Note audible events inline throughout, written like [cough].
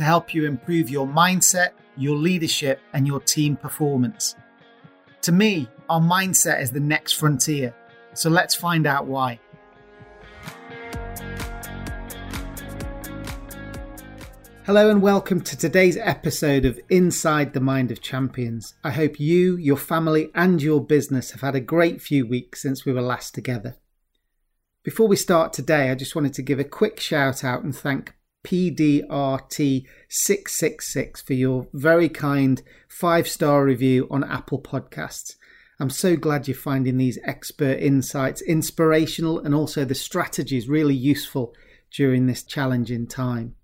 to help you improve your mindset, your leadership, and your team performance. To me, our mindset is the next frontier. So let's find out why. Hello and welcome to today's episode of Inside the Mind of Champions. I hope you, your family, and your business have had a great few weeks since we were last together. Before we start today, I just wanted to give a quick shout out and thank PDRT666 for your very kind five star review on Apple Podcasts. I'm so glad you're finding these expert insights inspirational and also the strategies really useful during this challenging time.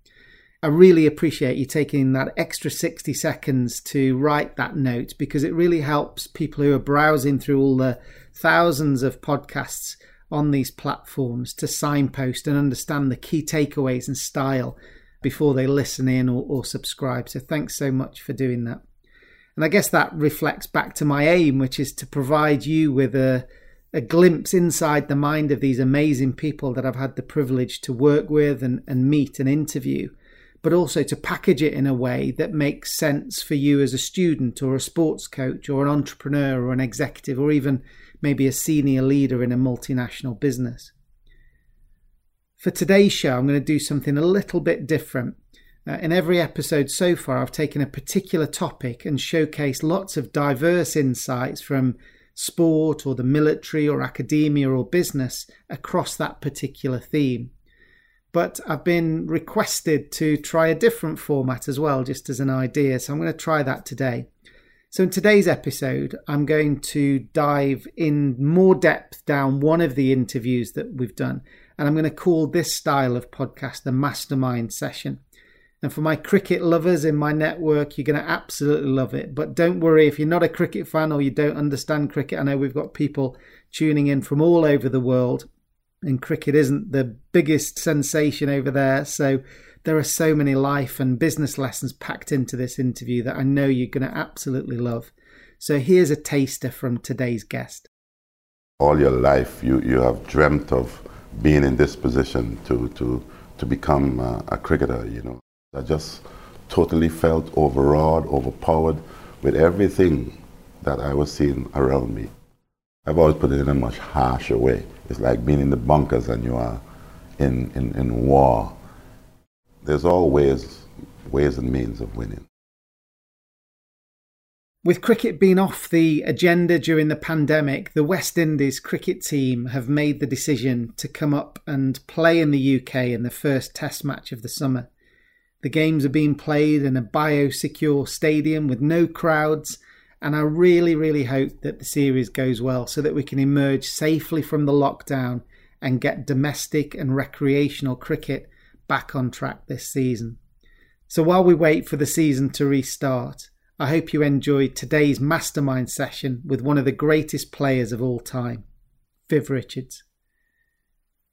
I really appreciate you taking that extra 60 seconds to write that note because it really helps people who are browsing through all the thousands of podcasts on these platforms to signpost and understand the key takeaways and style before they listen in or, or, subscribe. So thanks so much for doing that. And I guess that reflects back to my aim, which is to provide you with a, a glimpse inside the mind of these amazing people that I've had the privilege to work with and, and meet and interview, but also to package it in a way that makes sense for you as a student or a sports coach or an entrepreneur or an executive or even maybe a senior leader in a multinational business. For today's show, I'm going to do something a little bit different. Uh, in every episode so far, I've taken a particular topic and showcased lots of diverse insights from sport or the military or academia or business across that particular theme. But I've been requested to try a different format as well, just as an idea. So I'm going to try that today. So, in today's episode, I'm going to dive in more depth down one of the interviews that we've done. And I'm going to call this style of podcast the mastermind session. And for my cricket lovers in my network, you're going to absolutely love it. But don't worry if you're not a cricket fan or you don't understand cricket. I know we've got people tuning in from all over the world, and cricket isn't the biggest sensation over there. So there are so many life and business lessons packed into this interview that I know you're going to absolutely love. So here's a taster from today's guest. All your life, you, you have dreamt of being in this position to, to, to become a, a cricketer, you know. I just totally felt overawed, overpowered with everything that I was seeing around me. I've always put it in a much harsher way. It's like being in the bunkers and you are in, in, in war there's always ways and means of winning. With cricket being off the agenda during the pandemic, the West Indies cricket team have made the decision to come up and play in the UK in the first test match of the summer. The games are being played in a biosecure stadium with no crowds, and I really, really hope that the series goes well so that we can emerge safely from the lockdown and get domestic and recreational cricket back on track this season. So while we wait for the season to restart, I hope you enjoyed today's mastermind session with one of the greatest players of all time, Viv Richards.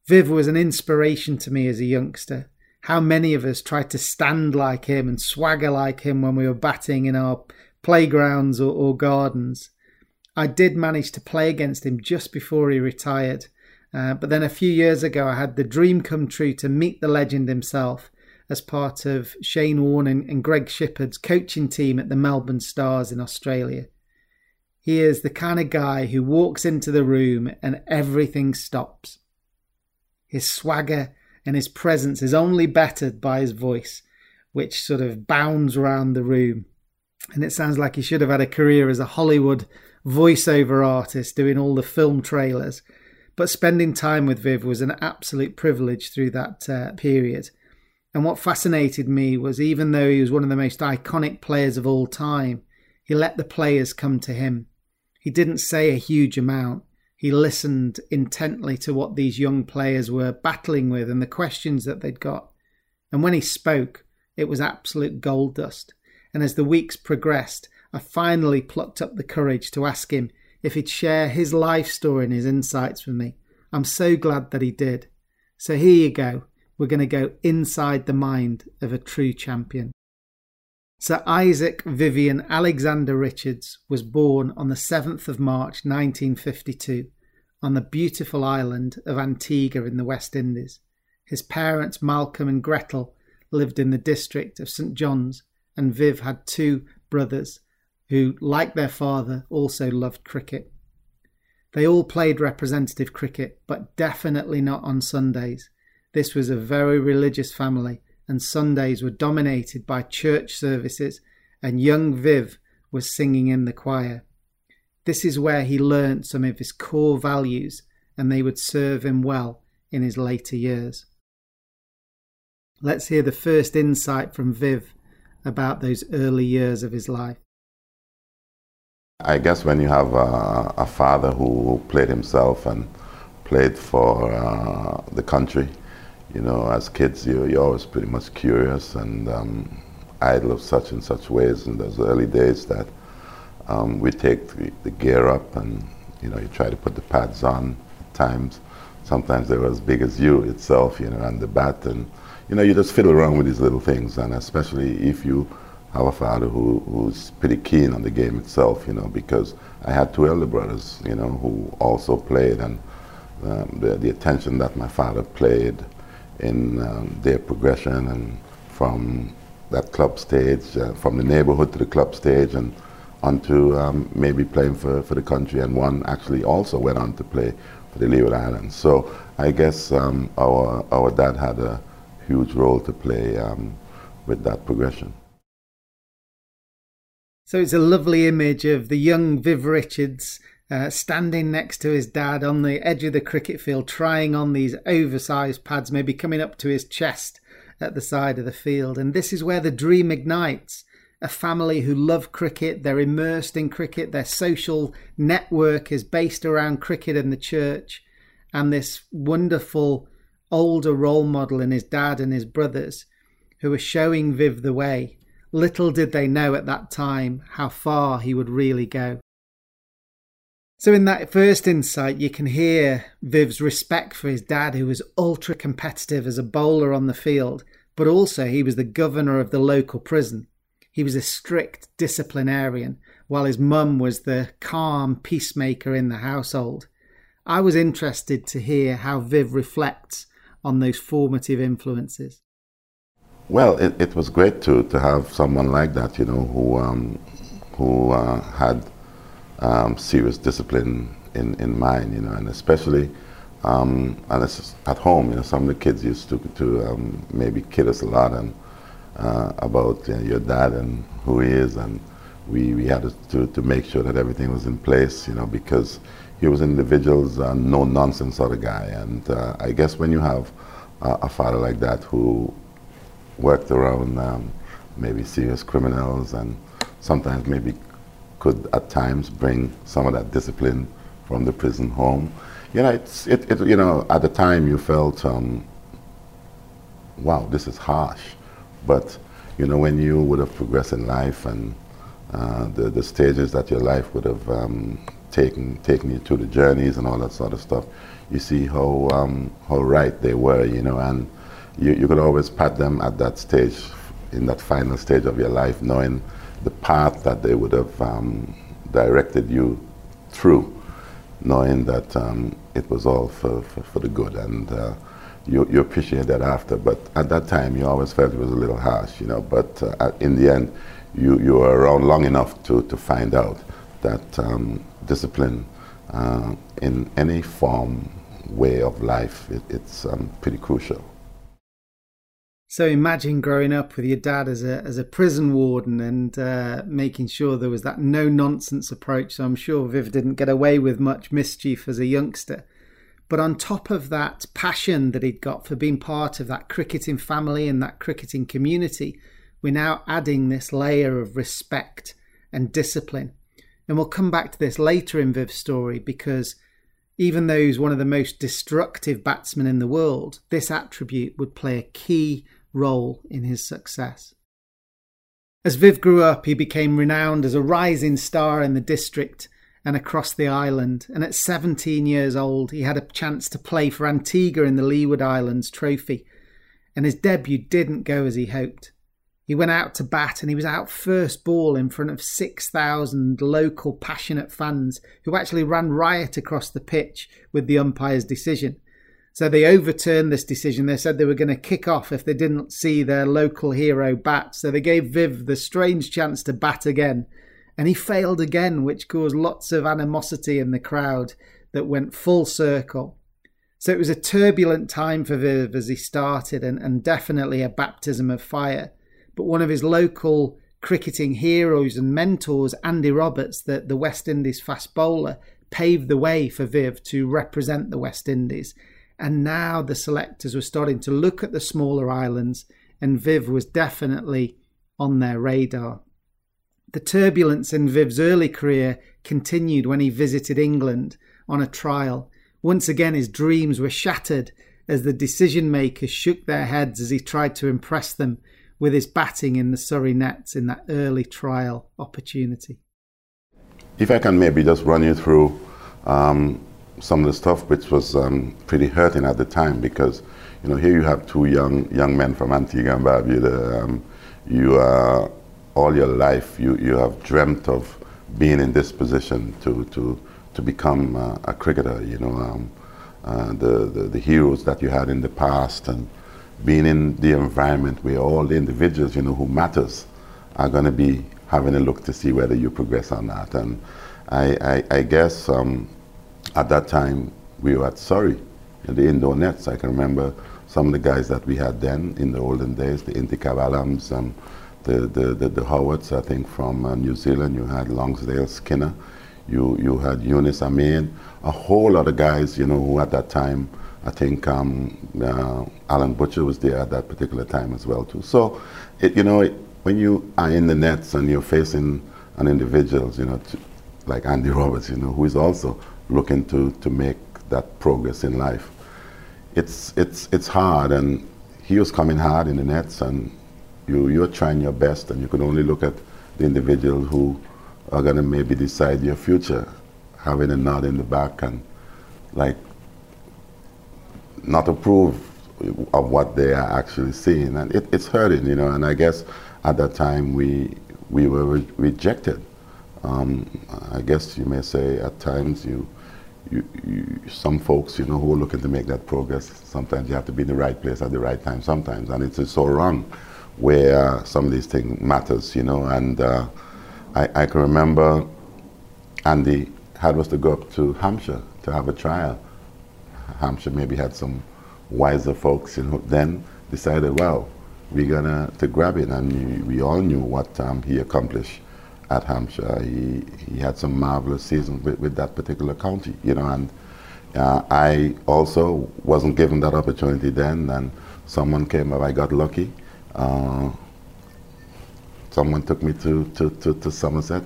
Viv was an inspiration to me as a youngster. How many of us tried to stand like him and swagger like him when we were batting in our playgrounds or, or gardens. I did manage to play against him just before he retired, uh, but then a few years ago, I had the dream come true to meet the legend himself as part of Shane Warne and, and Greg Shipperd's coaching team at the Melbourne Stars in Australia. He is the kind of guy who walks into the room and everything stops. His swagger and his presence is only bettered by his voice, which sort of bounds around the room. And it sounds like he should have had a career as a Hollywood voiceover artist doing all the film trailers. But spending time with Viv was an absolute privilege through that uh, period. And what fascinated me was even though he was one of the most iconic players of all time, he let the players come to him. He didn't say a huge amount. He listened intently to what these young players were battling with and the questions that they'd got. And when he spoke, it was absolute gold dust. And as the weeks progressed, I finally plucked up the courage to ask him if he'd share his life story and his insights with me. I'm so glad that he did. So here you go. We're going to go inside the mind of a true champion. Sir Isaac Vivian Alexander Richards was born on the 7th of March 1952 on the beautiful island of Antigua in the West Indies. His parents, Malcolm and Gretel, lived in the district of St John's, and Viv had two brothers, who, like their father, also loved cricket. They all played representative cricket, but definitely not on Sundays. This was a very religious family, and Sundays were dominated by church services, and young Viv was singing in the choir. This is where he learnt some of his core values, and they would serve him well in his later years. Let's hear the first insight from Viv about those early years of his life. I guess when you have a, a father who played himself and played for uh, the country, you know, as kids, you, you're always pretty much curious and um, idle of such and such ways in those early days that um, we take the, the, gear up and, you know, you try to put the pads on at times. Sometimes they were as big as you itself, you know, and the bat. And, you know, you just fiddle around with these little things. And especially if you have a father who, who's pretty keen on the game itself, you know, because I had two elder brothers, you know, who also played, and um, the, the, attention that my father played in um, their progression and from that club stage, uh, from the neighborhood to the club stage, and onto um, maybe playing for, for the country, and one actually also went on to play for the Leeward Islands. So I guess um, our, our dad had a huge role to play um, with that progression. So it's a lovely image of the young Viv Richards uh, standing next to his dad on the edge of the cricket field, trying on these oversized pads, maybe coming up to his chest at the side of the field. And this is where the dream ignites. A family who love cricket, they're immersed in cricket, their social network is based around cricket and the church. And this wonderful older role model in his dad and his brothers who are showing Viv the way Little did they know at that time how far he would really go. So, in that first insight, you can hear Viv's respect for his dad, who was ultra competitive as a bowler on the field, but also he was the governor of the local prison. He was a strict disciplinarian, while his mum was the calm peacemaker in the household. I was interested to hear how Viv reflects on those formative influences. Well, it, it was great to, to have someone like that, you know, who, um, who uh, had um, serious discipline in, in mind, you know, and especially um, and it's at home, you know, some of the kids used to, to um, maybe kid us a lot and, uh, about you know, your dad and who he is, and we, we had to, to make sure that everything was in place, you know, because he was an individual's uh, no nonsense sort of guy, and uh, I guess when you have a father like that who worked around um, maybe serious criminals and sometimes maybe could at times bring some of that discipline from the prison home. You know, it's, it, it you know, at the time you felt, um, wow, this is harsh. But, you know, when you would have progressed in life and uh, the, the stages that your life would have um, taken, taken you to the journeys and all that sort of stuff, you see how, um, how right they were, you know, and you, you could always pat them at that stage, in that final stage of your life, knowing the path that they would have um, directed you through, knowing that um, it was all for, for, for the good. And uh, you, you appreciate that after. But at that time, you always felt it was a little harsh, you know. But uh, in the end, you, you were around long enough to, to find out that um, discipline uh, in any form, way of life, it, it's um, pretty crucial. So imagine growing up with your dad as a as a prison warden and uh, making sure there was that no nonsense approach. So I'm sure Viv didn't get away with much mischief as a youngster. But on top of that passion that he'd got for being part of that cricketing family and that cricketing community, we're now adding this layer of respect and discipline. And we'll come back to this later in Viv's story because even though he's one of the most destructive batsmen in the world, this attribute would play a key role in his success. As Viv grew up, he became renowned as a rising star in the district and across the island. And at 17 years old, he had a chance to play for Antigua in the Leeward Islands Trophy. And his debut didn't go as he hoped. He went out to bat and he was out first ball in front of 6,000 local passionate fans who actually ran riot across the pitch with the umpire's decision. So they overturned this decision. They said they were going to kick off if they didn't see their local hero bat. So they gave Viv the strange chance to bat again. And he failed again, which caused lots of animosity in the crowd that went full circle. So it was a turbulent time for Viv as he started, and, and definitely a baptism of fire. But one of his local cricketing heroes and mentors, Andy Roberts, the, the West Indies fast bowler, paved the way for Viv to represent the West Indies and now the selectors were starting to look at the smaller islands, and Viv was definitely on their radar. The turbulence in Viv's early career continued when he visited England on a trial. Once again, his dreams were shattered as the decision makers shook their heads as he tried to impress them with his batting in the Surrey nets in that early trial opportunity. If I can maybe just run you through um, some of the stuff which was um, pretty hurting at the time because you know here you have two young young men from Antigua and Barbuda. Um, you all your life you, you have dreamt of being in this position to to to become uh, a cricketer. You know um, uh, the, the the heroes that you had in the past and being in the environment where all the individuals you know who matters are going to be having a look to see whether you progress or not. And I I, I guess. Um, at that time, we were at Surrey, in the indoor nets. I can remember some of the guys that we had then in the olden days, the Intikab Alams, and the, the, the, the, Howarths, I think, from uh, New Zealand. You had Lonsdale Skinner. You, you had Younis Ahmed, a whole lot of guys, you know, who at that time, I think um, uh, Alan Butcher was there at that particular time as well, too. So, it, you know, it, when you are in the nets and you're facing an individual, you know, like Andy Roberts, you know, who is also looking to, to make that progress in life. It's, it's, it's hard, and he was coming hard in the nets, and you, you're trying your best, and you can only look at the individuals who are going to maybe decide your future, having a nod in the back and like not approve of what they are actually seeing. And it, it's hurting, you know, and I guess at that time we, we were re rejected. Um, I guess you may say at times you you, you, some folks, you know, who are looking to make that progress, sometimes you have to be in the right place at the right time sometimes. And it's so wrong where uh, some of these things matters, you know. And uh, I, I, can remember Andy had us to go up to Hampshire to have a trial. Hampshire maybe had some wiser folks, you know, then decided, well, we're gonna to grab it. And we, we all knew what um, he accomplished at Hampshire. He, he had some marvelous seasons with, with that particular county, you know, and uh, I also wasn't given that opportunity then, and someone came up, I got lucky. Uh, someone took me to, to, to, to, Somerset,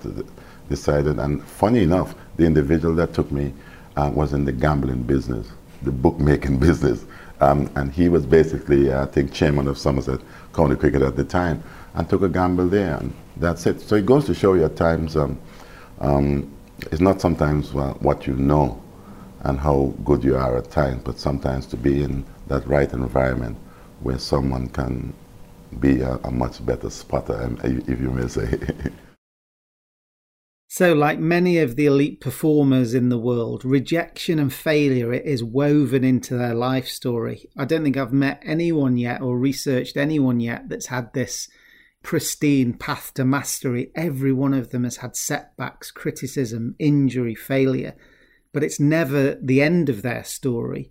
decided, and funny enough, the individual that took me uh, was in the gambling business, the bookmaking [laughs] business. Um, and he was basically, I think, chairman of Somerset County Cricket at the time, and took a gamble there. And that's it. So it goes to show you at times um, um, it's not sometimes what you know and how good you are at times, but sometimes to be in that right environment where someone can be a, a much better spotter, um, if you may say. [laughs] so, like many of the elite performers in the world, rejection and failure is woven into their life story. I don't think I've met anyone yet or researched anyone yet that's had this pristine path to mastery. Every one of them has had setbacks, criticism, injury, failure, but it's never the end of their story.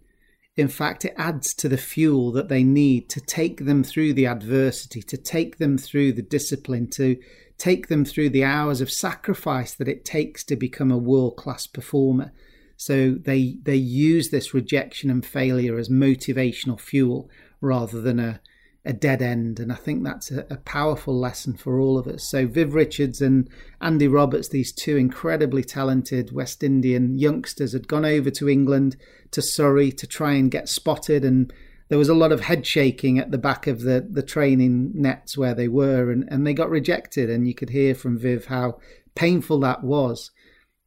in fact, it adds to the fuel that they need to take them through the adversity, to take them through the discipline, to take them through the hours of sacrifice that it takes to become a world class performer. So they they use this rejection and failure as motivational fuel rather than a a dead end. And I think that's a, a, powerful lesson for all of us. So, Viv Richards and Andy Roberts, these two incredibly talented West Indian youngsters, had gone over to England, to Surrey, to try and get spotted. And there was a lot of head shaking at the back of the, the training nets where they were, and, and they got rejected. And you could hear from Viv how painful that was.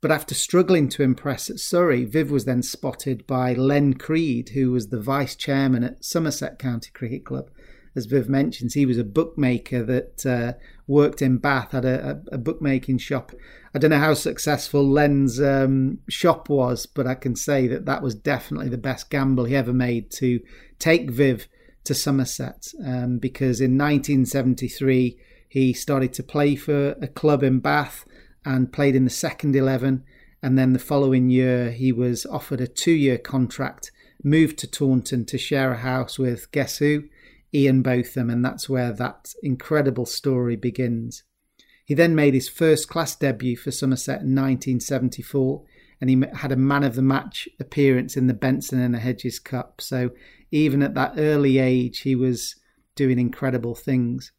But after struggling to impress at Surrey, Viv was then spotted by Len Creed, who was the vice chairman at Somerset County Cricket Club as Viv mentions, he was a bookmaker that uh, worked in Bath, had a, a, bookmaking shop. I don't know how successful Len's um, shop was, but I can say that that was definitely the best gamble he ever made to take Viv to Somerset um, because in 1973 he started to play for a club in Bath and played in the second 11. And then the following year, he was offered a two year contract, moved to Taunton to share a house with guess who? Ian Botham, and that's where that incredible story begins. He then made his first class debut for Somerset in 1974, and he had a man of the match appearance in the Benson and the Hedges Cup. So even at that early age, he was doing incredible things.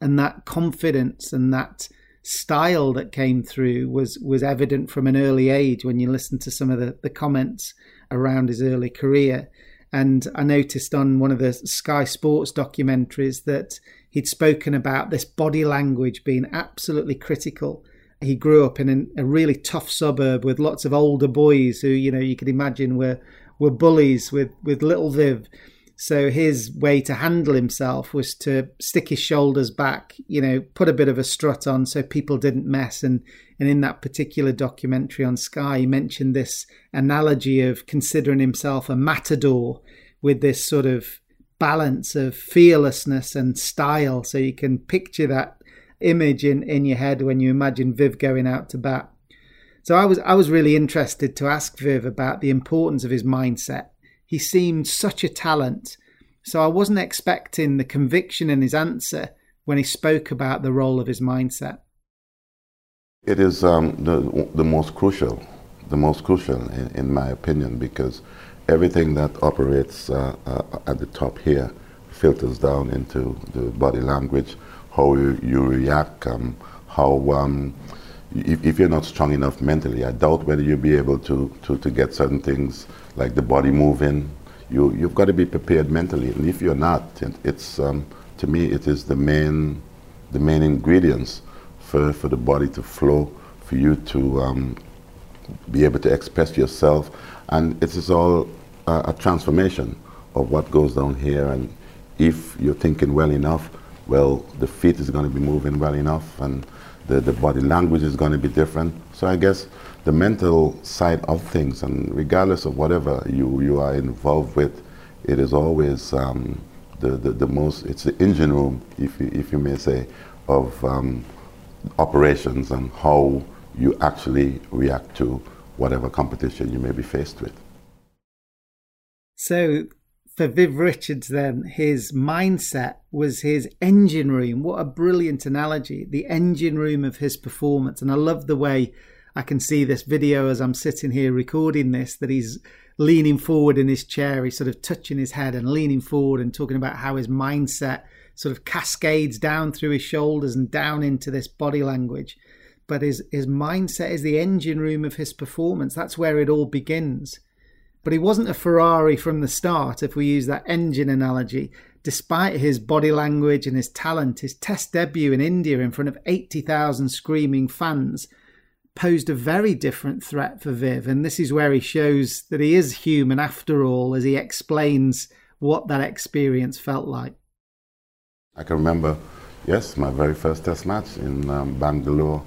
And that confidence and that style that came through was was evident from an early age when you listen to some of the, the comments around his early career. And I noticed on one of the Sky Sports documentaries that he'd spoken about this body language being absolutely critical. He grew up in an, a really tough suburb with lots of older boys who, you know, you could imagine were were bullies with with little Viv. So his way to handle himself was to stick his shoulders back, you know, put a bit of a strut on so people didn't mess. And and in that particular documentary on Sky, he mentioned this analogy of considering himself a matador with this sort of balance of fearlessness and style. So you can picture that image in, in your head when you imagine Viv going out to bat. So I was I was really interested to ask Viv about the importance of his mindset he seemed such a talent. So I wasn't expecting the conviction in his answer when he spoke about the role of his mindset. It is um, the, the most crucial, the most crucial in, in, my opinion, because everything that operates uh, uh, at the top here filters down into the body language, how you, you react, um, how um, if, if, you're not strong enough mentally, I doubt whether you'll be able to, to, to get certain things like the body moving. You, you've got to be prepared mentally. And if you're not, it's, um, to me, it is the main, the main ingredients for, for the body to flow, for you to um, be able to express yourself. And it is all a, a transformation of what goes down here. And if you're thinking well enough, well, the feet is going to be moving well enough, and the, the body language is going to be different. So I guess the mental side of things, and regardless of whatever you, you are involved with, it is always um, the, the, the, most, it's the engine room, if you, if you may say, of um, operations and how you actually react to whatever competition you may be faced with. So for Viv Richards, then, his mindset was his engine room. What a brilliant analogy. The engine room of his performance. And I love the way I can see this video as I'm sitting here recording this, that he's leaning forward in his chair. He's sort of touching his head and leaning forward and talking about how his mindset sort of cascades down through his shoulders and down into this body language. But his, his mindset is the engine room of his performance. That's where it all begins but he wasn't a Ferrari from the start, if we use that engine analogy. Despite his body language and his talent, his test debut in India in front of 80,000 screaming fans posed a very different threat for Viv. And this is where he shows that he is human after all, as he explains what that experience felt like. I can remember, yes, my very first test match in um, Bangalore,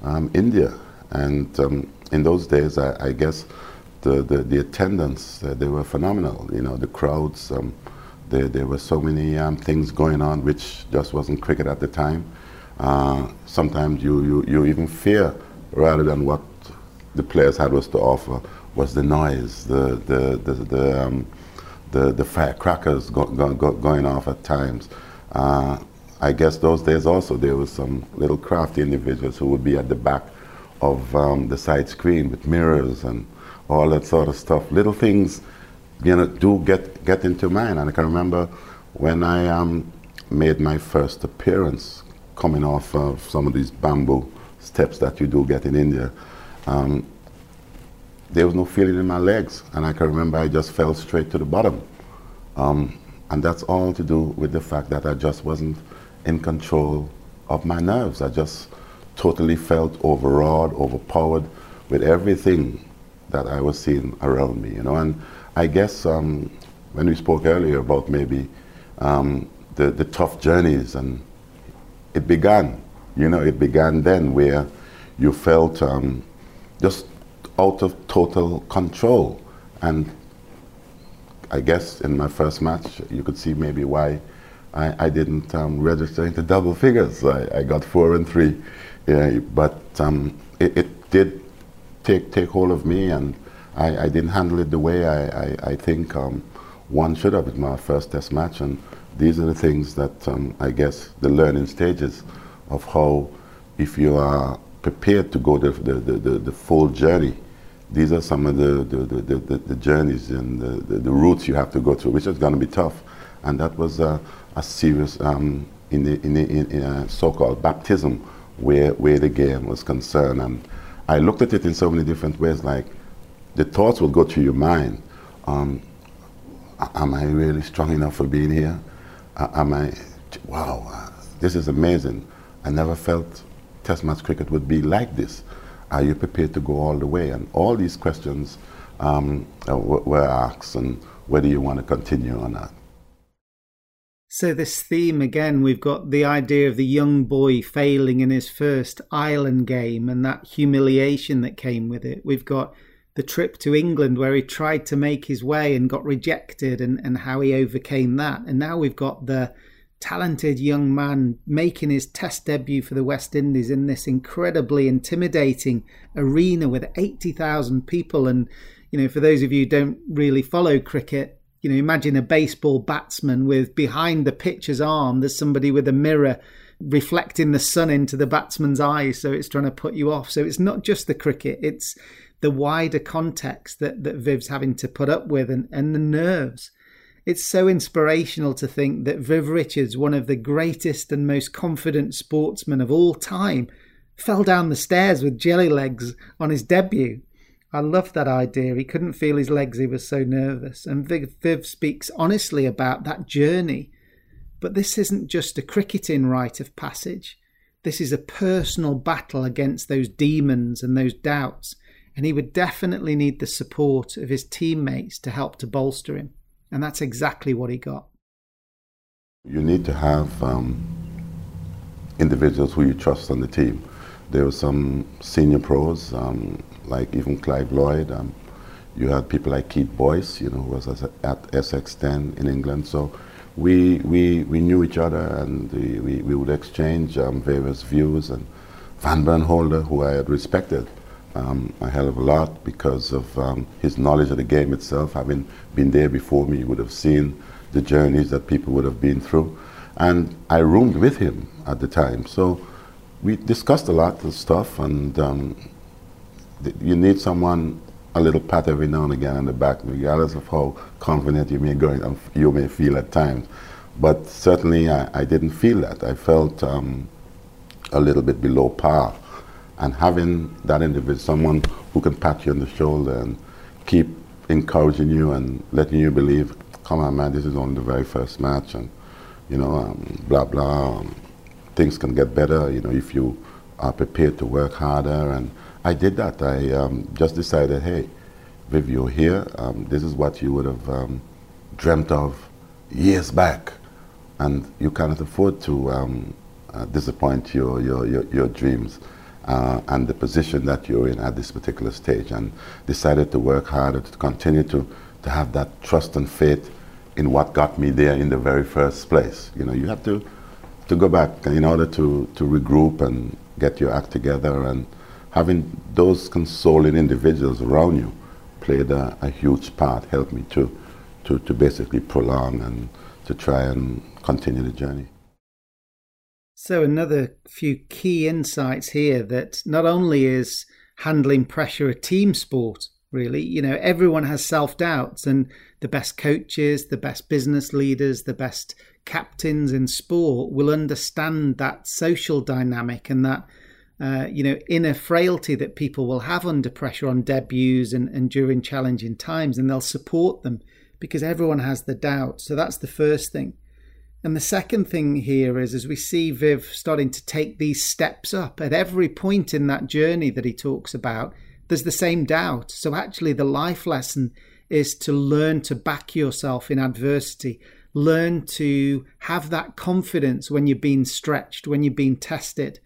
um, India. And um, in those days, I, I guess the, the, the attendance, uh, they were phenomenal. You know, the crowds, um, there, there were so many um, things going on which just wasn't cricket at the time. Uh, sometimes you, you, you even fear rather than what the players had was to offer was the noise, the, the, the, the, um, the, the firecrackers go, go, go, going off at times. Uh, I guess those days also there was some little crafty individuals who would be at the back of um, the side screen with mirrors and all that sort of stuff. Little things, you know, do get get into mind. And I can remember when I um, made my first appearance, coming off of some of these bamboo steps that you do get in India. Um, there was no feeling in my legs, and I can remember I just fell straight to the bottom. Um, and that's all to do with the fact that I just wasn't in control of my nerves. I just totally felt overawed, overpowered with everything that I was seeing around me, you know. And I guess um, when we spoke earlier about maybe um, the, the tough journeys, and it began, you know, it began then where you felt um, just out of total control. And I guess in my first match, you could see maybe why I, I didn't um, register into double figures. I, I, got four and three. Yeah, but um, it, it, did take, take hold of me, and I, I didn't handle it the way I, I think um, one should have in my first test match. And these are the things that um, I guess the learning stages of how, if you are prepared to go the, the, the, the full journey, these are some of the, the, the, the, the journeys and the, the, routes you have to go through, which is going to be tough. And that was a, a serious, um, in the, in the in a so-called baptism where, where the game was concerned. And I looked at it in so many different ways, like the thoughts would go through your mind. Um, am I really strong enough for being here? Uh, am I, wow, uh, this is amazing. I never felt Test match cricket would be like this. Are you prepared to go all the way? And all these questions um, uh, were asked, and whether you want to continue or not. So, this theme again, we've got the idea of the young boy failing in his first island game and that humiliation that came with it. We've got the trip to England where he tried to make his way and got rejected and, and how he overcame that. And now we've got the talented young man making his test debut for the West Indies in this incredibly intimidating arena with 80,000 people. And, you know, for those of you who don't really follow cricket, you know, imagine a baseball batsman with behind the pitcher's arm, there's somebody with a mirror reflecting the sun into the batsman's eyes. So it's trying to put you off. So it's not just the cricket, it's the wider context that, that Viv's having to put up with and, and the nerves it's so inspirational to think that Viv Richards, one of the greatest and most confident sportsmen of all time, fell down the stairs with jelly legs on his debut. I love that idea. He couldn't feel his legs, he was so nervous. And Viv, Viv speaks honestly about that journey. But this isn't just a cricketing rite of passage. This is a personal battle against those demons and those doubts. And he would definitely need the support of his teammates to help to bolster him. And that's exactly what he got. You need to have um, individuals who you trust on the team. There were some senior pros, um, like even Clive Lloyd. Um, you had people like Keith Boyce, you know, who was at Essex then in England. So we, we, we knew each other and we, we, we would exchange um, various views. And Vanburn Holder, who I had respected, um, a hell of a lot because of um, his knowledge of the game itself. Having been there before me, he would have seen the journeys that people would have been through. And I roomed with him at the time. So we discussed a lot of stuff, and um, you need someone a little pat every now and again on the back, regardless of how confident you may go, you may feel at times. But certainly, I, I didn't feel that. I felt um, a little bit below par and having that individual, someone who can pat you on the shoulder and keep encouraging you and letting you believe, come on, man, this is only the very first match, and you know, um, blah blah. Um, things can get better, you know, if you are prepared to work harder. And I did that. I um, just decided, hey, Viv, you're here. Um, this is what you would have um, dreamt of years back, and you cannot afford to um, uh, disappoint your, your, your, your dreams uh, and the position that you're in at this particular stage and decided to work harder to continue to, to have that trust and faith in what got me there in the very first place. You know, you have to, to go back in order to, to regroup and get your act together and having those consoling individuals around you played a, a huge part, helped me to, to, to basically prolong and to try and continue the journey. So, another few key insights here that not only is handling pressure a team sport, really, you know, everyone has self doubts, and the best coaches, the best business leaders, the best captains in sport will understand that social dynamic and that. Uh, you know, inner frailty that people will have under pressure on debuts and, and during challenging times, and they'll support them because everyone has the doubt. So that's the first thing. And the second thing here is as we see Viv starting to take these steps up at every point in that journey that he talks about, there's the same doubt. So actually, the life lesson is to learn to back yourself in adversity, learn to have that confidence when you're being stretched, when you're being tested.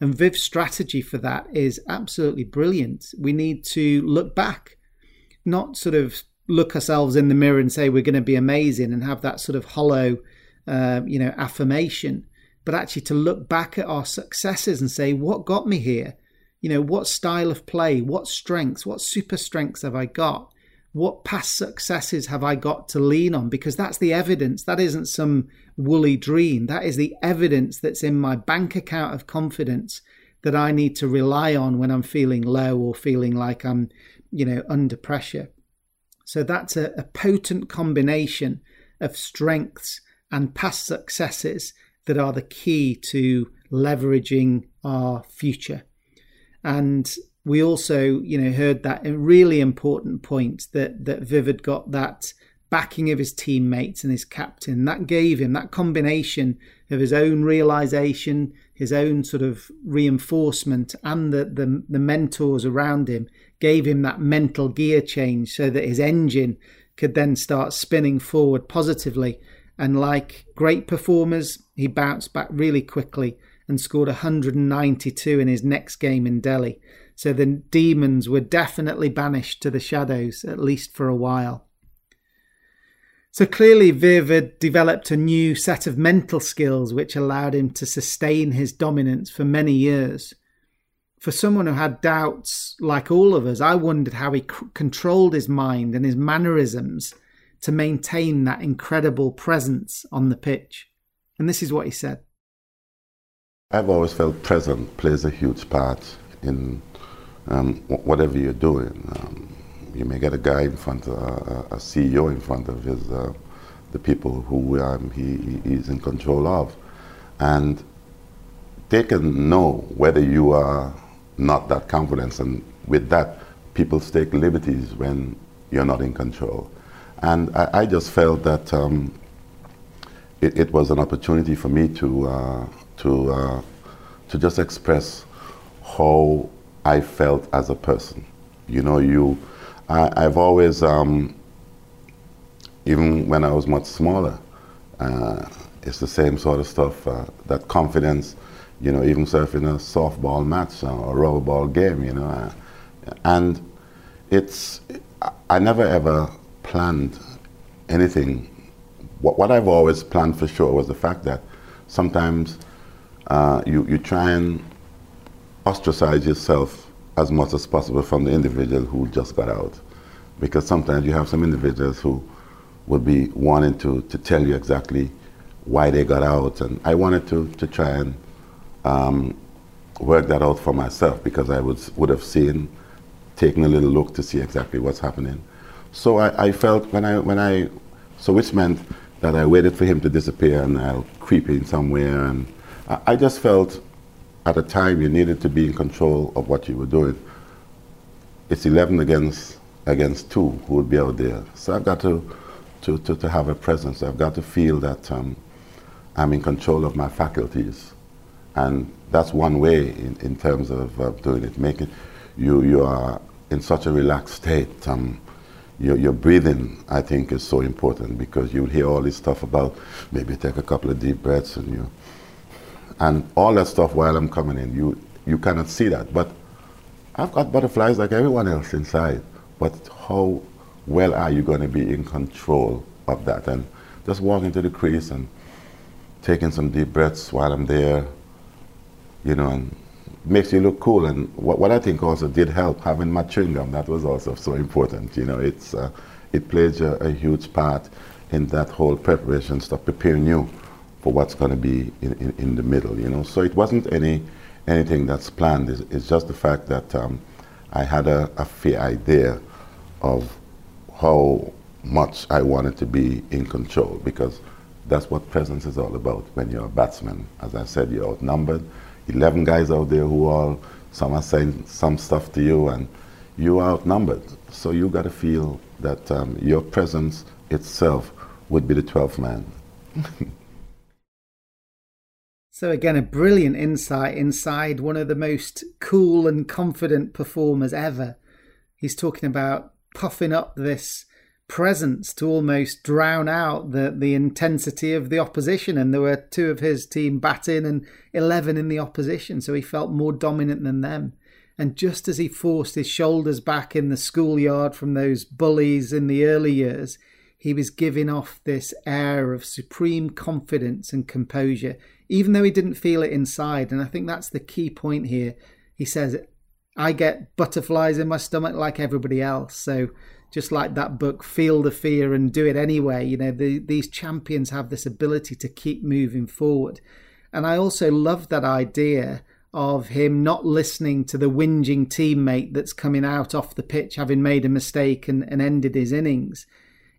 And Viv's strategy for that is absolutely brilliant. We need to look back, not sort of look ourselves in the mirror and say we're going to be amazing and have that sort of hollow uh, you know, affirmation, but actually to look back at our successes and say, what got me here? You know, what style of play, what strengths, what super strengths have I got? What past successes have I got to lean on? Because that's the evidence. That isn't some woolly dream. That is the evidence that's in my bank account of confidence that I need to rely on when I'm feeling low or feeling like I'm, you know, under pressure. So that's a, a potent combination of strengths and past successes that are the key to leveraging our future. And we also, you know, heard that a really important point that that Vivid got that backing of his teammates and his captain. That gave him that combination of his own realization, his own sort of reinforcement, and the, the, the mentors around him gave him that mental gear change so that his engine could then start spinning forward positively and like great performers, he bounced back really quickly and scored 192 in his next game in Delhi. So the demons were definitely banished to the shadows, at least for a while. So clearly, Viv had developed a new set of mental skills which allowed him to sustain his dominance for many years. For someone who had doubts, like all of us, I wondered how he c- controlled his mind and his mannerisms to maintain that incredible presence on the pitch. And this is what he said. I've always felt present plays a huge part in um, whatever you're doing. Um, you may get a guy in front of uh, a CEO in front of his uh, the people who um, he, is in control of, and they can know whether you are not that confident, and with that, people take liberties when you're not in control. And I, I just felt that um, it, it, was an opportunity for me to, uh, to, uh, to just express how I felt as a person. You know, you, I, have always, um, even when I was much smaller, uh, it's the same sort of stuff. Uh, that confidence, you know, even surfing a softball match or a rubber ball game, you know, uh, and it's. I never ever planned anything. What, what I've always planned for sure was the fact that sometimes uh, you, you try and ostracize yourself as much as possible from the individual who just got out. Because sometimes you have some individuals who would be wanting to, to tell you exactly why they got out. And I wanted to, to try and um, work that out for myself because I would, would have seen, taken a little look to see exactly what's happening. So I, I, felt when I, when I, so which meant that I waited for him to disappear and I'll creep in somewhere. And I, I just felt at a time you needed to be in control of what you were doing. It's 11 against, against two who would be out there. So I've got to, to, to, to have a presence. I've got to feel that um, I'm in control of my faculties. And that's one way in, in terms of uh, doing it, making you, you are in such a relaxed state. Um, your, your breathing, I think, is so important because you hear all this stuff about maybe take a couple of deep breaths and you, and all that stuff while I'm coming in, you, you cannot see that. But I've got butterflies like everyone else inside. But how well are you going to be in control of that? And just walking to the crease and taking some deep breaths while I'm there, you know, and makes you look cool. And what, what I think also did help having my chewing gum. That was also so important. You know, it's uh, it plays a, a huge part in that whole preparation stuff, preparing you for what's going to be in, in, in, the middle, you know. So it wasn't any anything that's planned. It's, it's just the fact that um, I had a, a fair idea of how much I wanted to be in control because that's what presence is all about when you're a batsman. As I said, you're outnumbered. 11 guys out there who all, some are saying some stuff to you and you are outnumbered. So you got to feel that um, your presence itself would be the 12th man. [laughs] so again, a brilliant insight inside one of the most cool and confident performers ever. He's talking about puffing up this presence to almost drown out the, the intensity of the opposition. And there were two of his team batting and 11 in the opposition. So he felt more dominant than them. And just as he forced his shoulders back in the schoolyard from those bullies in the early years, he was giving off this air of supreme confidence and composure, even though he didn't feel it inside. And I think that's the key point here. He says, I get butterflies in my stomach like everybody else. So just like that book, feel the fear and do it anyway. You know, the, these champions have this ability to keep moving forward. And I also love that idea of him not listening to the whinging teammate that's coming out off the pitch having made a mistake and, and ended his innings.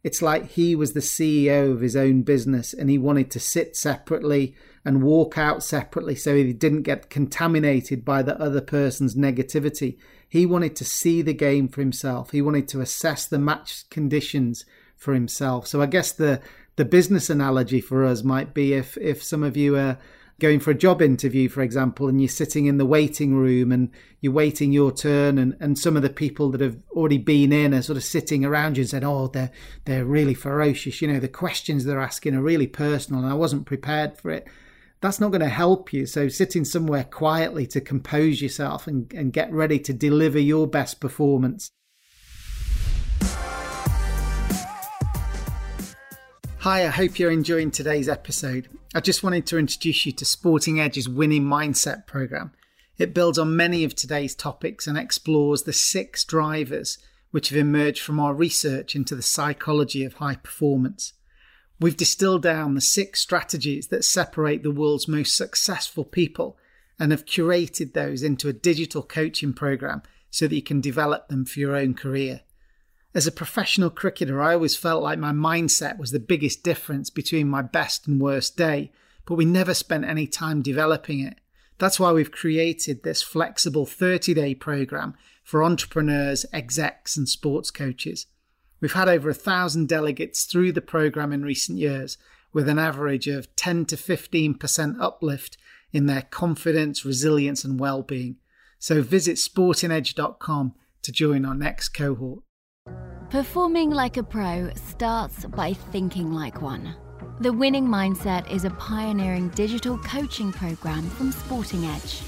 It's like he was the CEO of his own business and he wanted to sit separately and walk out separately so he didn't get contaminated by the other person's negativity. He wanted to see the game for himself. He wanted to assess the match conditions for himself. So I guess the the business analogy for us might be if if some of you are going for a job interview, for example, and you're sitting in the waiting room and you're waiting your turn, and, and some of the people that have already been in are sort of sitting around you and said, "Oh, they're they're really ferocious." You know, the questions they're asking are really personal, and I wasn't prepared for it that's not going to help you. So, sitting somewhere quietly to compose yourself and, and get ready to deliver your best performance. Hi, I hope you're enjoying today's episode. I just wanted to introduce you to Sporting Edge's Winning Mindset program. It builds on many of today's topics and explores the six drivers which have emerged from our research into the psychology of high performance. We've distilled down the six strategies that separate the world's most successful people and have curated those into a digital coaching program so that you can develop them for your own career. As a professional cricketer, I always felt like my mindset was the biggest difference between my best and worst day, but we never spent any time developing it. That's why we've created this flexible 30 day program for entrepreneurs, execs, and sports coaches. We've had over a thousand delegates through the program in recent years, with an average of 10 to 15% uplift in their confidence, resilience, and well-being. So visit sportingedge.com to join our next cohort. Performing like a pro starts by thinking like one. The Winning Mindset is a pioneering digital coaching program from Sporting Edge.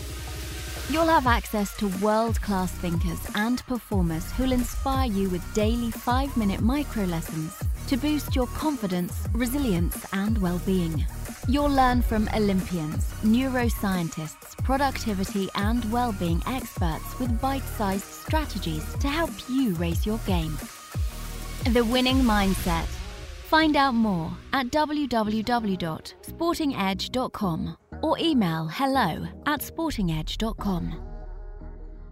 You'll have access to world class thinkers and performers who'll inspire you with daily five minute micro lessons to boost your confidence, resilience, and well being. You'll learn from Olympians, neuroscientists, productivity, and well being experts with bite sized strategies to help you raise your game. The Winning Mindset. Find out more at www.sportingedge.com or email hello at sportingedge.com.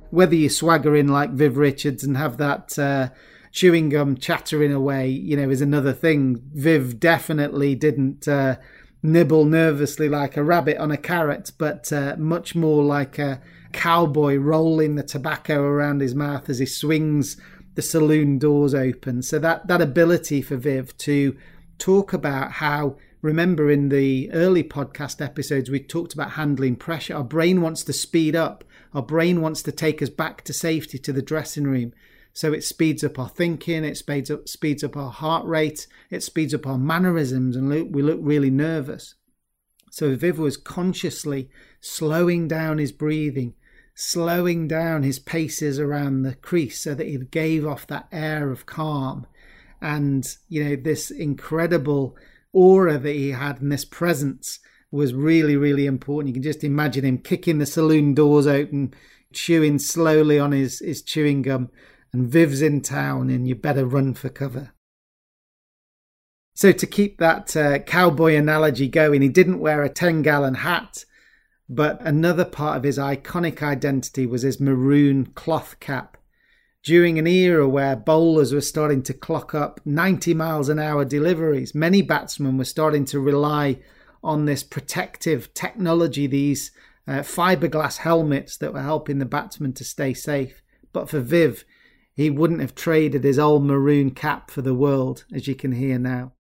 Whether you swagger in like Viv Richards and have that uh, chewing gum chattering away, you know, is another thing. Viv definitely didn't uh, nibble nervously like a rabbit on a carrot, but uh, much more like a cowboy rolling the tobacco around his mouth as he swings the saloon doors open. So that that ability for Viv to talk about how remember in the early podcast episodes, we talked about handling pressure. Our brain wants to speed up, our brain wants to take us back to safety to the dressing room. So it speeds up our thinking, it speeds up, speeds up our heart rate, it speeds up our mannerisms, and we look really nervous. So Viv was consciously slowing down his breathing, slowing down his paces around the crease so that he gave off that air of calm and you know this incredible aura that he had and this presence was really, really important. You can just imagine him kicking the saloon doors open, chewing slowly on his, his chewing gum, and Viv's in town, and you better run for cover. So, to keep that uh, cowboy analogy going, he didn't wear a 10 gallon hat, but another part of his iconic identity was his maroon cloth cap. During an era where bowlers were starting to clock up 90 miles an hour deliveries, many batsmen were starting to rely on this protective technology, these uh, fiberglass helmets that were helping the batsman to stay safe. But for Viv, he wouldn't have traded his old maroon cap for the world, as you can hear now.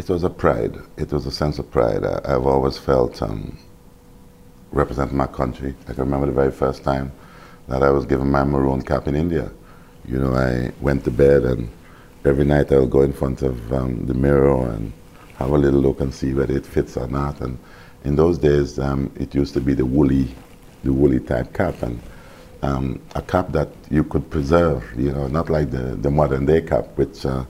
It was a pride. It was a sense of pride. I, have always felt um, representing my country. I can remember the very first time that I was given my maroon cap in India. You know, I went to bed and every night I would go in front of um, the mirror and have a little look and see whether it fits or not. And in those days, um, it used to be the woolly, the woolly type cap, and um, a cap that you could preserve. You know, not like the, the modern day cap, which uh,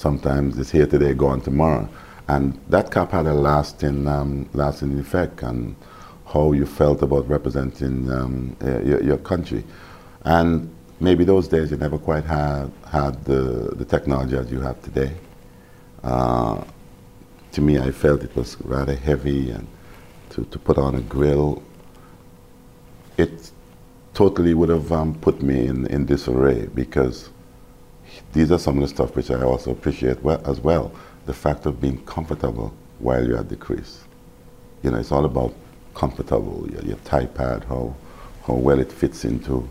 sometimes it's here today, gone tomorrow. And that cap had a lasting, um, lasting effect on how you felt about representing um, your, your, country. And maybe those days you never quite had, had the, the technology as you have today. Uh, to me, I felt it was rather heavy and to, to put on a grill, it totally would have um, put me in, in disarray because these are some of the stuff which I also appreciate well, as well. The fact of being comfortable while you're at the crease. You know, it's all about comfortable, your, your thigh pad, how, how well it fits into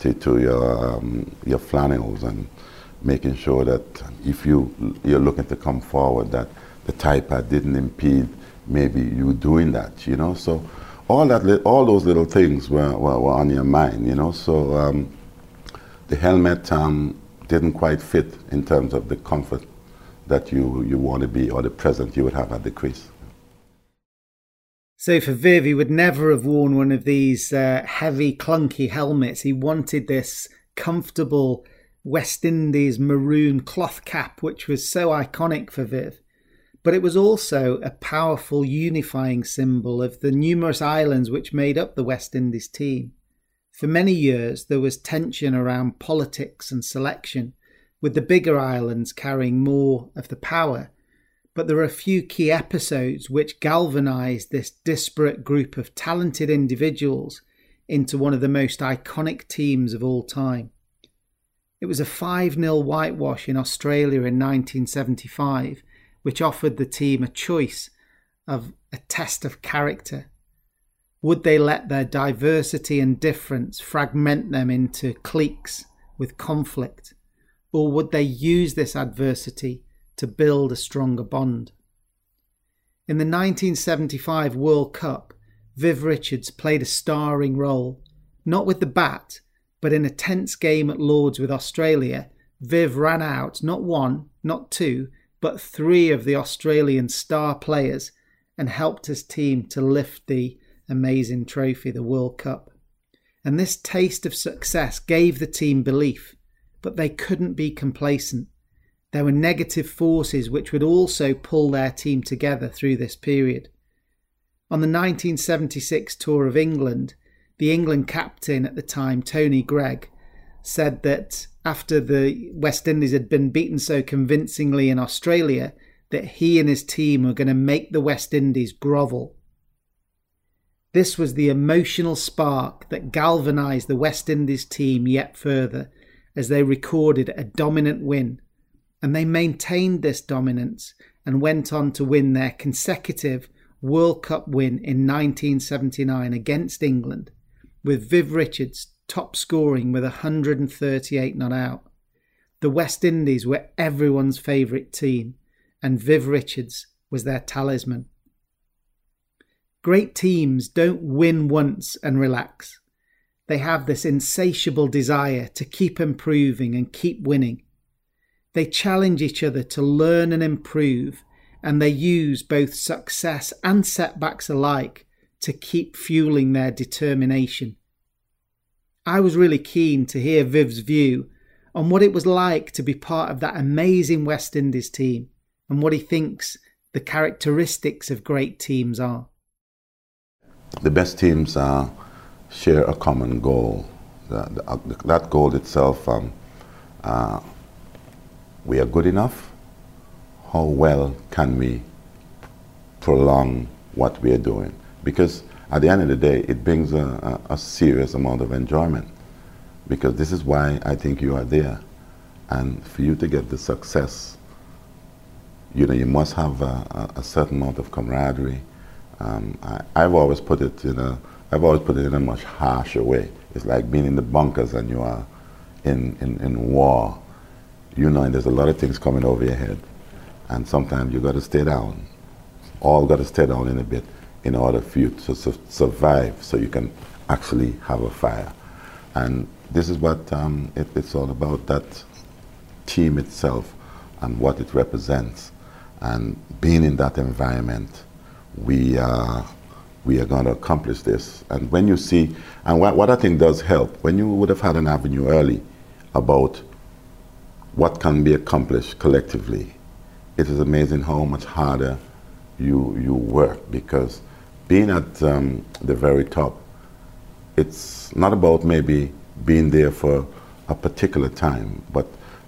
to, to your, um, your flannels and making sure that if you, you're looking to come forward that the thigh pad didn't impede maybe you doing that, you know. So all that, all those little things were, were, were on your mind, you know. So um, the helmet um, didn't quite fit in terms of the comfort that you, you want to be or the present you would have at the crease. So for Viv, he would never have worn one of these uh, heavy, clunky helmets. He wanted this comfortable West Indies maroon cloth cap, which was so iconic for Viv but it was also a powerful unifying symbol of the numerous islands which made up the West Indies team. For many years, there was tension around politics and selection, with the bigger islands carrying more of the power. But there are a few key episodes which galvanised this disparate group of talented individuals into one of the most iconic teams of all time. It was a 5 0 whitewash in Australia in 1975 which offered the team a choice of a test of character. Would they let their diversity and difference fragment them into cliques with conflict? Or would they use this adversity to build a stronger bond? In the 1975 World Cup, Viv Richards played a starring role, not with the bat, but in a tense game at Lords with Australia. Viv ran out not one, not two, but three of the Australian star players and helped his team to lift the amazing trophy, the World Cup. And this taste of success gave the team belief, but they couldn't be complacent. There were negative forces which would also pull their team together through this period. On the 1976 tour of England, the England captain at the time, Tony Greig, said that after the West Indies had been beaten so convincingly in Australia that he and his team were going to make the West Indies grovel. This was the emotional spark that galvanised the West Indies team yet further as they recorded a dominant win. And they maintained this dominance and went on to win their consecutive World Cup win in 1979 against England, with Viv Richards top scoring with 138 not out. The West Indies were everyone's favourite team, and Viv Richards was their talisman. Great teams don't win once and relax. They have this insatiable desire to keep improving and keep winning. They challenge each other to learn and improve, and they use both success and setbacks alike to keep fueling their determination. I was really keen to hear Viv's view on what it was like to be part of that amazing West Indies team and what he thinks the characteristics of great teams are. The best teams uh, share a common goal. The, the, uh, that goal itself, um, uh, we are good enough how well can we prolong what we are doing? Because at the end of the day, it brings a, a, a serious amount of enjoyment. Because this is why I think you are there. And for you to get the success, you know, you must have a, a certain amount of camaraderie. Um, I, have always put it in a, I've always put it in a much harsher way. It's like being in the bunkers and you are in, in, in war. You know, and there's a lot of things coming over your head. And sometimes you got to stay down. All got to stay down in a bit in order for you to su survive so you can actually have a fire. And this is what um, it, it's all about, that team itself and what it represents. And being in that environment, we are, we are going to accomplish this. And when you see, and what, what I think does help, when you would have had an avenue early about what can be accomplished collectively, it is amazing how much harder you, you work because being at um, the very top, it's not about maybe being there for a particular time, but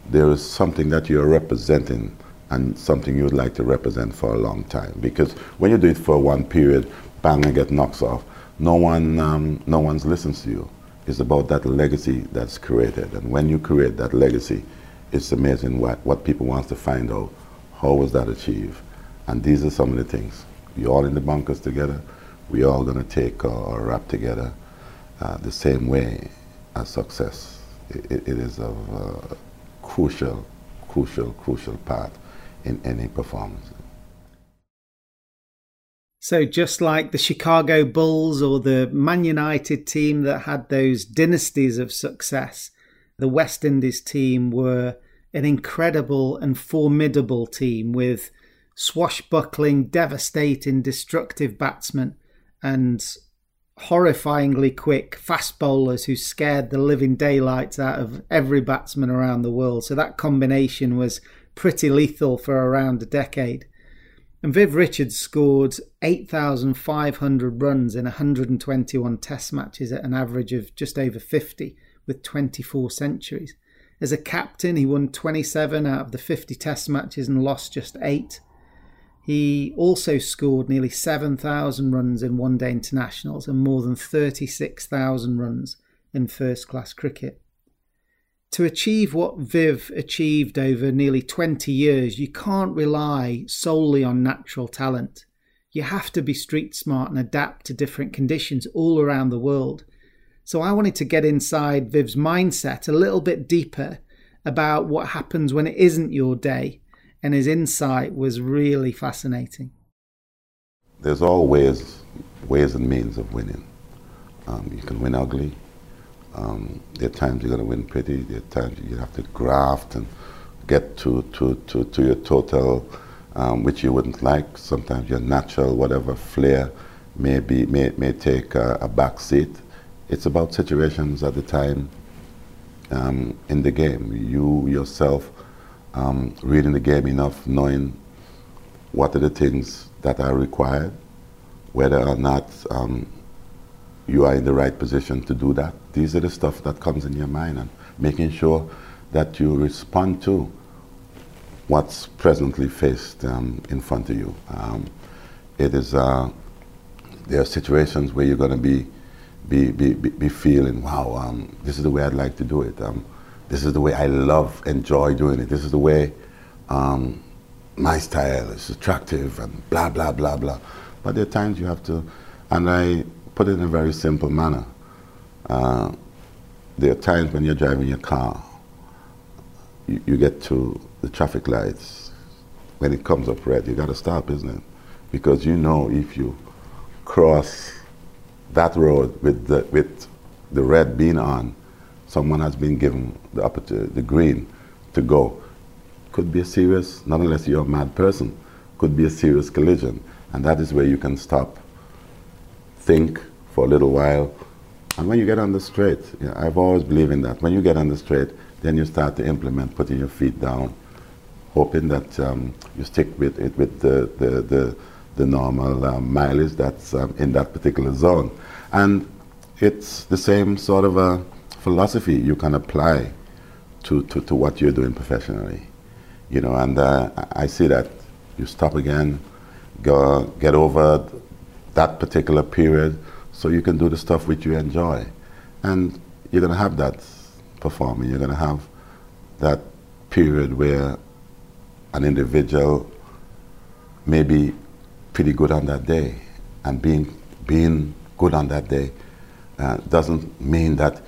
there is something that you're representing and something you would like to represent for a long time. Because when you do it for one period, bang, and get knocked off, no one, um, no one's listens to you. It's about that legacy that's created. And when you create that legacy, it's amazing what, what people want to find out. How was that achieved? And these are some of the things. We're all in the bunkers together. We're all going to take our, rap together uh, the same way as success. it, it is a uh, crucial, crucial, crucial part in any performance. So, just like the Chicago Bulls or the Man United team that had those dynasties of success, the West Indies team were an incredible and formidable team with swashbuckling, devastating, destructive batsmen and horrifyingly quick fast bowlers who scared the living daylights out of every batsman around the world. So that combination was pretty lethal for around a decade. And Viv Richards scored 8,500 runs in 121 test matches at an average of just over 50 with 24 centuries. As a captain, he won 27 out of the 50 test matches and lost just 8. He also scored nearly 7,000 runs in one day internationals and more than 36,000 runs in first class cricket to achieve what Viv achieved over nearly 20 years, you can't rely solely on natural talent. You have to be street smart and adapt to different conditions all around the world. So I wanted to get inside Viv's mindset a little bit deeper about what happens when it isn't your day, and his insight was really fascinating. There's always ways and means of winning. Um, you can win ugly, um, there are times you're going to win pretty. There are times you have to graft and get to, to, to, to your total, um, which you wouldn't like. Sometimes your natural, whatever flair may, be, may, may take a, a back seat. It's about situations at the time um, in the game. You yourself um, reading the game enough, knowing what are the things that are required, whether or not um, you are in the right position to do that. These are the stuff that comes in your mind and making sure that you respond to what's presently faced um, in front of you. Um, it is, uh, there are situations where you're going to be, be, be, be, feeling, wow, um, this is the way I'd like to do it. Um, this is the way I love, enjoy doing it. This is the way um, my style is attractive and blah, blah, blah, blah. But there are times you have to, and I put it in a very simple manner. Uh, there are times when you're driving your car, you, you, get to the traffic lights. When it comes up red, you got to stop, isn't it? Because you know if you cross that road with the, with the red being on, someone has been given the opportunity, the green to go. Could be a serious, not unless you're a mad person, could be a serious collision. And that is where you can stop think for a little while. And when you get on the straight, you know, I've always believed in that. When you get on the straight, then you start to implement putting your feet down, hoping that um, you stick with it with the, the, the, the normal um, mileage that's um, in that particular zone. And it's the same sort of a philosophy you can apply to, to, to what you're doing professionally. You know, and uh, I see that you stop again, go, get over that particular period so you can do the stuff which you enjoy. And you're going to have that performing. You're going to have that period where an individual may be pretty good on that day. And being, being good on that day uh, doesn't mean that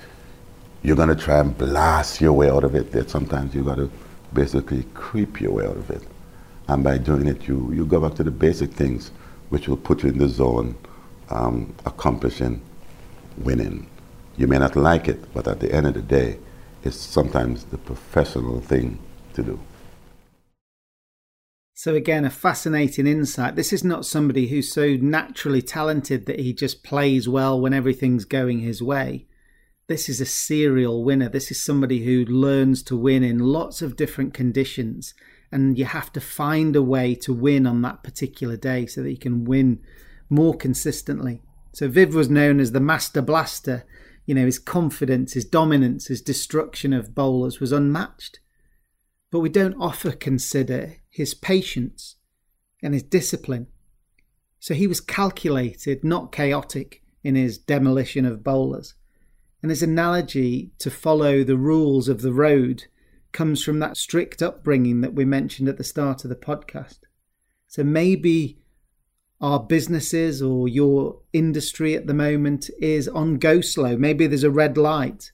you're going to try and blast your way out of it. That sometimes you've got to basically creep your way out of it. And by doing it, you, you go back to the basic things which will put you in the zone, um, accomplishing, winning. You may not like it, but at the end of the day, it's sometimes the professional thing to do. So, again, a fascinating insight. This is not somebody who's so naturally talented that he just plays well when everything's going his way. This is a serial winner. This is somebody who learns to win in lots of different conditions. And you have to find a way to win on that particular day so that you can win more consistently. So Viv was known as the master blaster. You know, his confidence, his dominance, his destruction of bowlers was unmatched. But we don't often consider his patience and his discipline. So he was calculated, not chaotic, in his demolition of bowlers. And his analogy to follow the rules of the road comes from that strict upbringing that we mentioned at the start of the podcast. So maybe our businesses or your industry at the moment is on go slow. Maybe there's a red light.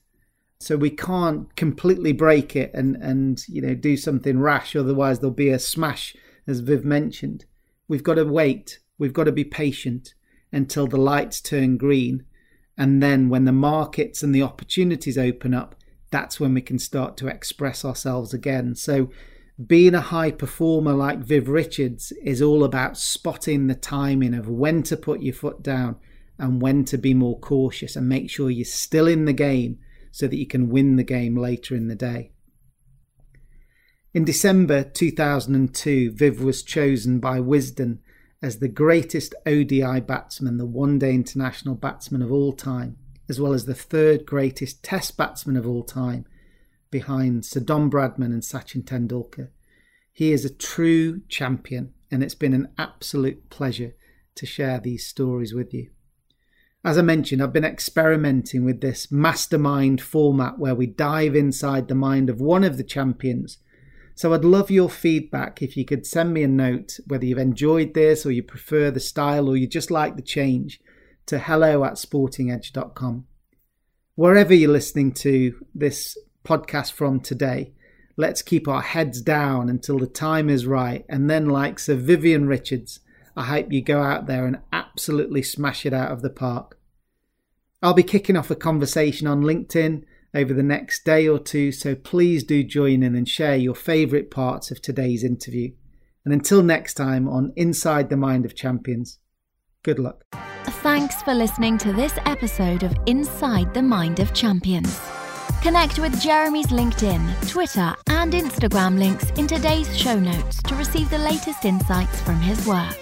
So we can't completely break it and, and you know do something rash, otherwise there'll be a smash, as Viv mentioned. We've got to wait. We've got to be patient until the lights turn green and then when the markets and the opportunities open up, that's when we can start to express ourselves again. So, being a high performer like Viv Richards is all about spotting the timing of when to put your foot down and when to be more cautious and make sure you're still in the game so that you can win the game later in the day. In December 2002, Viv was chosen by Wisden as the greatest ODI batsman, the one day international batsman of all time, as well as the third greatest Test batsman of all time, behind Sir Don Bradman and Sachin Tendulkar. He is a true champion, and it's been an absolute pleasure to share these stories with you. As I mentioned, I've been experimenting with this mastermind format where we dive inside the mind of one of the champions so I'd love your feedback if you could send me a note whether you've enjoyed this or you prefer the style or you just like the change to hello at sportingedge.com. Wherever you're listening to this podcast from today, let's keep our heads down until the time is right. And then, like Sir Vivian Richards, I hope you go out there and absolutely smash it out of the park. I'll be kicking off a conversation on LinkedIn over the next day or two, so please do join in and share your favourite parts of today's interview. And until next time on Inside the Mind of Champions, good luck. Thanks for listening to this episode of Inside the Mind of Champions. Connect with Jeremy's LinkedIn, Twitter, and Instagram links in today's show notes to receive the latest insights from his work.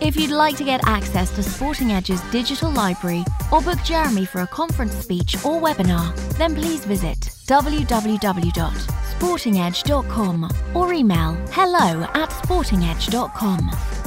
If you'd like to get access to Sporting Edge's digital library or book Jeremy for a conference speech or webinar, then please visit www.sportingedge.com or email hello at sportingedge.com.